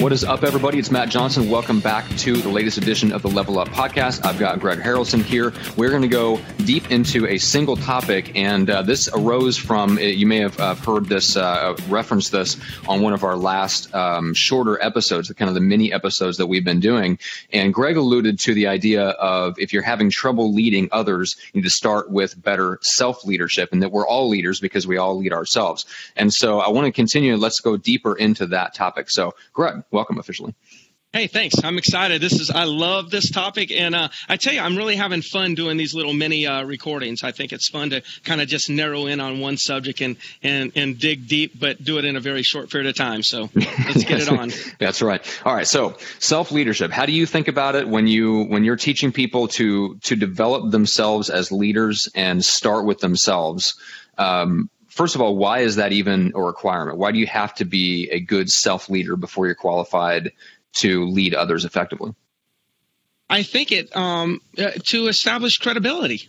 What is up, everybody? It's Matt Johnson. Welcome back to the latest edition of the Level Up podcast. I've got Greg Harrelson here. We're going to go deep into a single topic, and uh, this arose from uh, you may have uh, heard this, uh, reference this on one of our last um, shorter episodes, the kind of the mini episodes that we've been doing. And Greg alluded to the idea of if you're having trouble leading others, you need to start with better self leadership, and that we're all leaders because we all lead ourselves. And so I want to continue. Let's go deeper into that topic. So, Greg welcome officially. Hey, thanks. I'm excited. This is I love this topic, and uh, I tell you, I'm really having fun doing these little mini uh, recordings. I think it's fun to kind of just narrow in on one subject and and and dig deep, but do it in a very short period of time. So let's get it on. That's right. All right. So self leadership. How do you think about it when you when you're teaching people to to develop themselves as leaders and start with themselves? Um, first of all, why is that even a requirement? Why do you have to be a good self leader before you're qualified to lead others effectively? I think it um, uh, to establish credibility.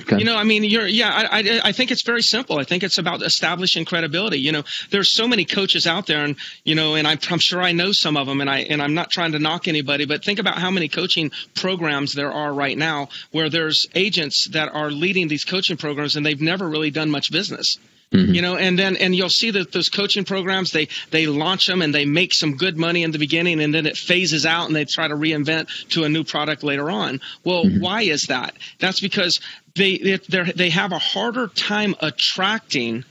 Okay. You know, I mean, you're, yeah, I, I, I, think it's very simple. I think it's about establishing credibility. You know, there's so many coaches out there, and you know, and I'm, I'm sure I know some of them, and I and I'm not trying to knock anybody, but think about how many coaching programs there are right now where there's agents that are leading these coaching programs, and they've never really done much business. Mm-hmm. You know, and then and you'll see that those coaching programs they they launch them and they make some good money in the beginning and then it phases out and they try to reinvent to a new product later on. Well, mm-hmm. why is that? That's because they they have a harder time attracting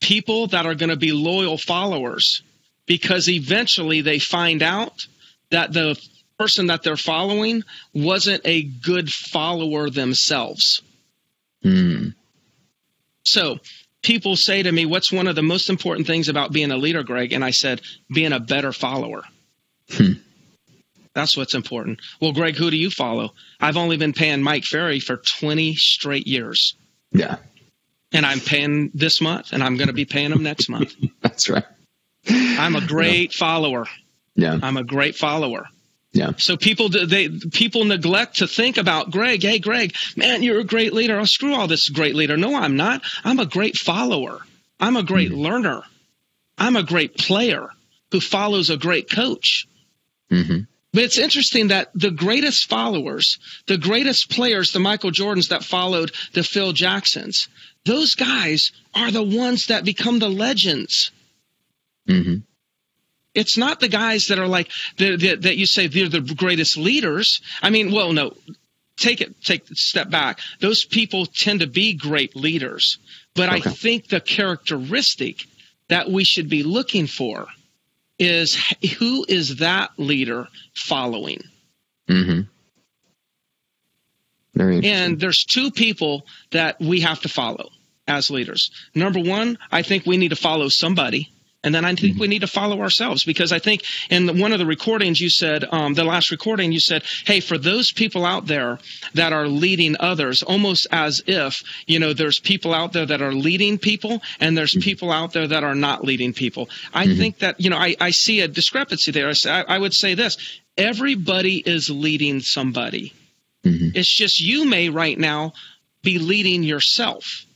people that are going to be loyal followers because eventually they find out that the person that they're following wasn't a good follower themselves. Mm. So people say to me, What's one of the most important things about being a leader, Greg? And I said, Being a better follower. Hmm. That's what's important. Well, Greg, who do you follow? I've only been paying Mike Ferry for 20 straight years. Yeah. And I'm paying this month, and I'm going to be paying him next month. That's right. I'm a great yeah. follower. Yeah. I'm a great follower. Yeah. So people they people neglect to think about Greg. Hey, Greg, man, you're a great leader. I'll oh, screw all this great leader. No, I'm not. I'm a great follower. I'm a great mm-hmm. learner. I'm a great player who follows a great coach. Mm-hmm. But it's interesting that the greatest followers, the greatest players, the Michael Jordans that followed the Phil Jacksons, those guys are the ones that become the legends. Mm-hmm. It's not the guys that are like that, that you say they're the greatest leaders. I mean, well, no, take it take a step back. Those people tend to be great leaders, but okay. I think the characteristic that we should be looking for is who is that leader following? Mm-hmm. and there's two people that we have to follow as leaders. Number one, I think we need to follow somebody. And then I think we need to follow ourselves because I think in one of the recordings you said, um, the last recording you said, hey, for those people out there that are leading others, almost as if, you know, there's people out there that are leading people and there's mm-hmm. people out there that are not leading people. I mm-hmm. think that, you know, I, I see a discrepancy there. I, I would say this everybody is leading somebody. Mm-hmm. It's just you may right now be leading yourself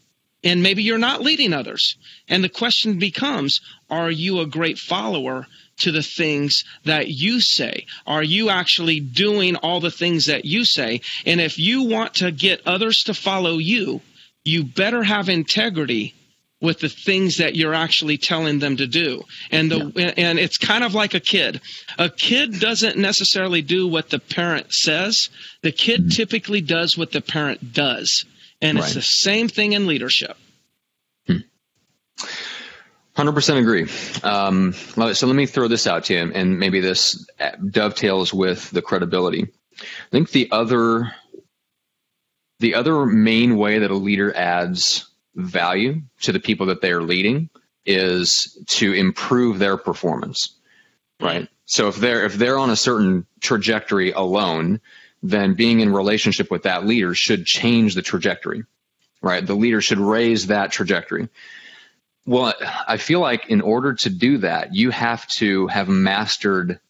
and maybe you're not leading others. And the question becomes are you a great follower to the things that you say? Are you actually doing all the things that you say? And if you want to get others to follow you, you better have integrity with the things that you're actually telling them to do. And the yeah. and it's kind of like a kid. A kid doesn't necessarily do what the parent says. The kid mm-hmm. typically does what the parent does. And right. it's the same thing in leadership. Hmm. 100% agree. Um, so let me throw this out to you, and maybe this dovetails with the credibility. I think the other the other main way that a leader adds value to the people that they are leading is to improve their performance right so if they're if they're on a certain trajectory alone then being in relationship with that leader should change the trajectory. right? The leader should raise that trajectory. Well, I feel like in order to do that, you have to have mastered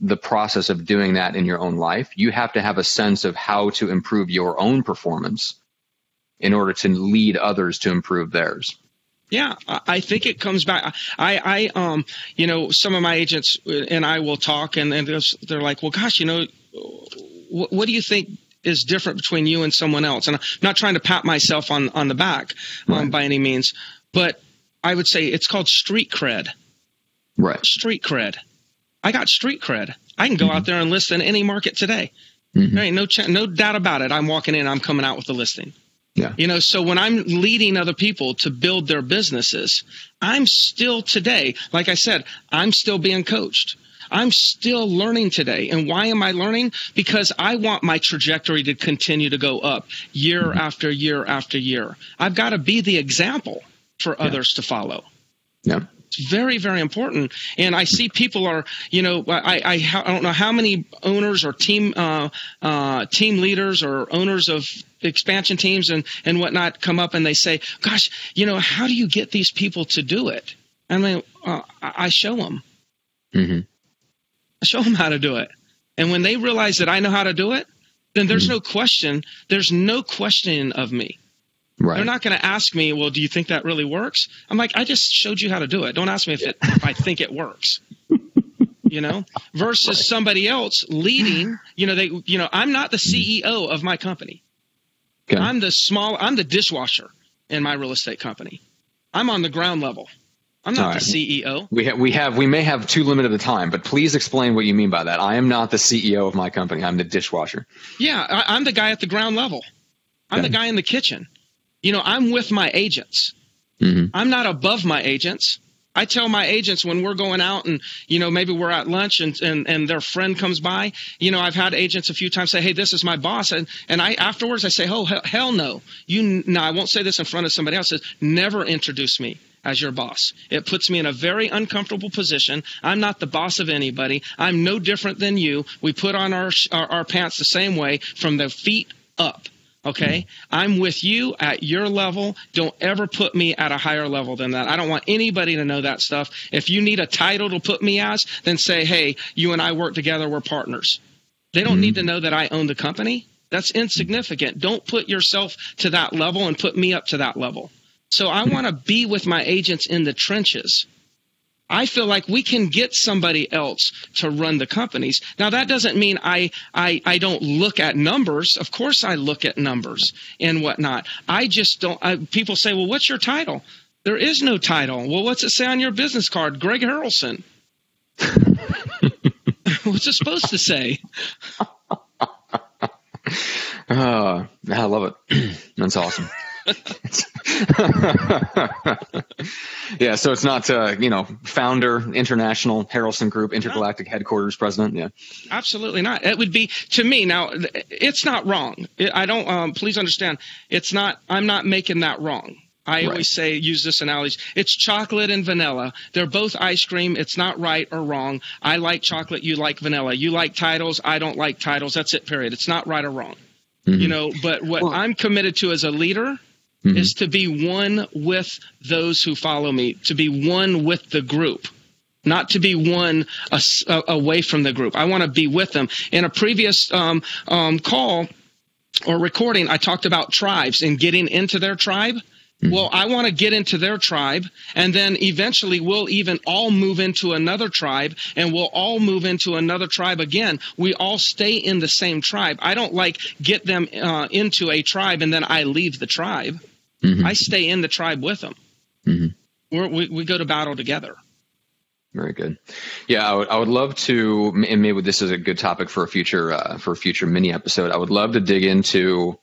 the process of doing that in your own life. You have to have a sense of how to improve your own performance in order to lead others to improve theirs. Yeah, I think it comes back. I, I, um, you know, some of my agents and I will talk, and, and they're like, "Well, gosh, you know, what, what do you think is different between you and someone else?" And I'm not trying to pat myself on on the back um, right. by any means, but I would say it's called street cred. Right. Street cred. I got street cred. I can go mm-hmm. out there and list in any market today. Mm-hmm. There ain't no ch- no doubt about it. I'm walking in. I'm coming out with a listing. Yeah. You know, so when I'm leading other people to build their businesses, I'm still today, like I said, I'm still being coached. I'm still learning today. And why am I learning? Because I want my trajectory to continue to go up year mm-hmm. after year after year. I've got to be the example for yeah. others to follow. Yeah. It's very, very important. And I see people are, you know, I, I, I don't know how many owners or team uh, uh, team leaders or owners of expansion teams and, and whatnot come up and they say, gosh, you know, how do you get these people to do it? I mean, uh, I show them. Mm-hmm. Show them how to do it. And when they realize that I know how to do it, then there's mm-hmm. no question. There's no question of me. Right. They're not going to ask me, well, do you think that really works? I'm like, I just showed you how to do it. Don't ask me if, it, if I think it works. you know, versus right. somebody else leading, you know, they, you know, I'm not the CEO of my company. Okay. I'm the small, I'm the dishwasher in my real estate company. I'm on the ground level. I'm not right. the CEO. We have, we have, we may have too limited a time, but please explain what you mean by that. I am not the CEO of my company. I'm the dishwasher. Yeah, I, am the guy at the ground level. I'm okay. the guy in the kitchen you know, I'm with my agents. Mm-hmm. I'm not above my agents. I tell my agents when we're going out and, you know, maybe we're at lunch and, and, and their friend comes by, you know, I've had agents a few times say, Hey, this is my boss. And, and I, afterwards I say, Oh, hell, hell no. You, no, I won't say this in front of somebody else. Says, never introduce me as your boss. It puts me in a very uncomfortable position. I'm not the boss of anybody. I'm no different than you. We put on our, our, our pants the same way from the feet up. Okay. I'm with you at your level. Don't ever put me at a higher level than that. I don't want anybody to know that stuff. If you need a title to put me as, then say, hey, you and I work together. We're partners. They don't mm-hmm. need to know that I own the company. That's insignificant. Don't put yourself to that level and put me up to that level. So I want to be with my agents in the trenches. I feel like we can get somebody else to run the companies. Now that doesn't mean I I, I don't look at numbers. Of course I look at numbers and whatnot. I just don't. I, people say, well, what's your title? There is no title. Well, what's it say on your business card? Greg Harrelson. what's it supposed to say? Oh, I love it. That's awesome. yeah, so it's not uh, you know founder, international Harrelson Group, intergalactic no. headquarters president. Yeah, absolutely not. It would be to me now. It's not wrong. I don't. Um, please understand. It's not. I'm not making that wrong. I right. always say use this analogy. It's chocolate and vanilla. They're both ice cream. It's not right or wrong. I like chocolate. You like vanilla. You like titles. I don't like titles. That's it. Period. It's not right or wrong. Mm-hmm. You know. But what well, I'm committed to as a leader mm-hmm. is to be one with those who follow me, to be one with the group not to be one uh, away from the group. I want to be with them. In a previous um, um, call or recording, I talked about tribes and getting into their tribe. Mm-hmm. Well, I want to get into their tribe, and then eventually we'll even all move into another tribe, and we'll all move into another tribe again. We all stay in the same tribe. I don't like get them uh, into a tribe and then I leave the tribe. Mm-hmm. I stay in the tribe with them. Mm-hmm. we we go to battle together. Very good. Yeah, I would, I would love to, and maybe this is a good topic for a future uh, for a future mini episode. I would love to dig into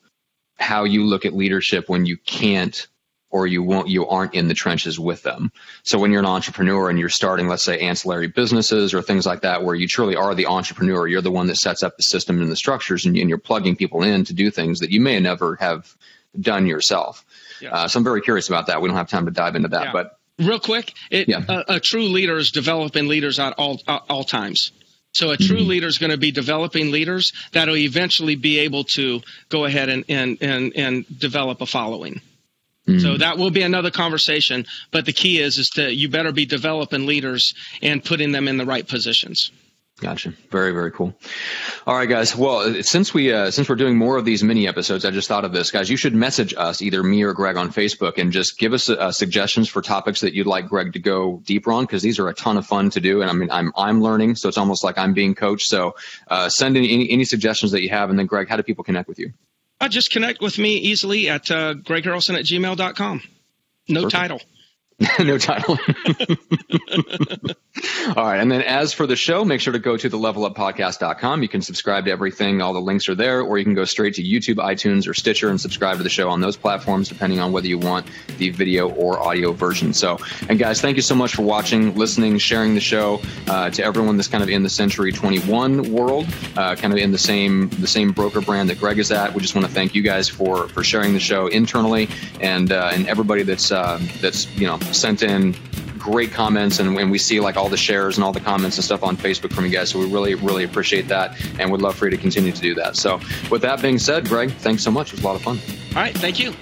how you look at leadership when you can't or you won't you aren't in the trenches with them. So when you're an entrepreneur and you're starting, let's say, ancillary businesses or things like that, where you truly are the entrepreneur, you're the one that sets up the system and the structures, and, and you're plugging people in to do things that you may never have done yourself. Yeah. Uh, so I'm very curious about that. We don't have time to dive into that, yeah. but real quick, it, yeah. a, a, true leader is developing leaders at all all times. So a true mm-hmm. leader is going to be developing leaders that'll eventually be able to go ahead and and and, and develop a following. Mm-hmm. So that will be another conversation. But the key is is that you better be developing leaders and putting them in the right positions. Gotcha. Very very cool. All right, guys. Well, since we uh, since we're doing more of these mini episodes, I just thought of this, guys. You should message us, either me or Greg, on Facebook, and just give us uh, suggestions for topics that you'd like Greg to go deeper on, because these are a ton of fun to do. And I mean, I'm I'm learning, so it's almost like I'm being coached. So uh, send in any any suggestions that you have, and then Greg, how do people connect with you? Uh, just connect with me easily at uh, gregharrelson at gmail.com. No Perfect. title. no title. all right. And then as for the show, make sure to go to the leveluppodcast.com. You can subscribe to everything. All the links are there, or you can go straight to YouTube, iTunes, or Stitcher and subscribe to the show on those platforms, depending on whether you want the video or audio version. So, and guys, thank you so much for watching, listening, sharing the show uh, to everyone that's kind of in the Century 21 world, uh, kind of in the same the same broker brand that Greg is at. We just want to thank you guys for for sharing the show internally and uh, and everybody that's uh, that's you know sent in great comments and, and we see like all the shares and all the comments and stuff on Facebook from you guys. So we really, really appreciate that and would love for you to continue to do that. So with that being said, Greg, thanks so much. It was a lot of fun. All right. Thank you.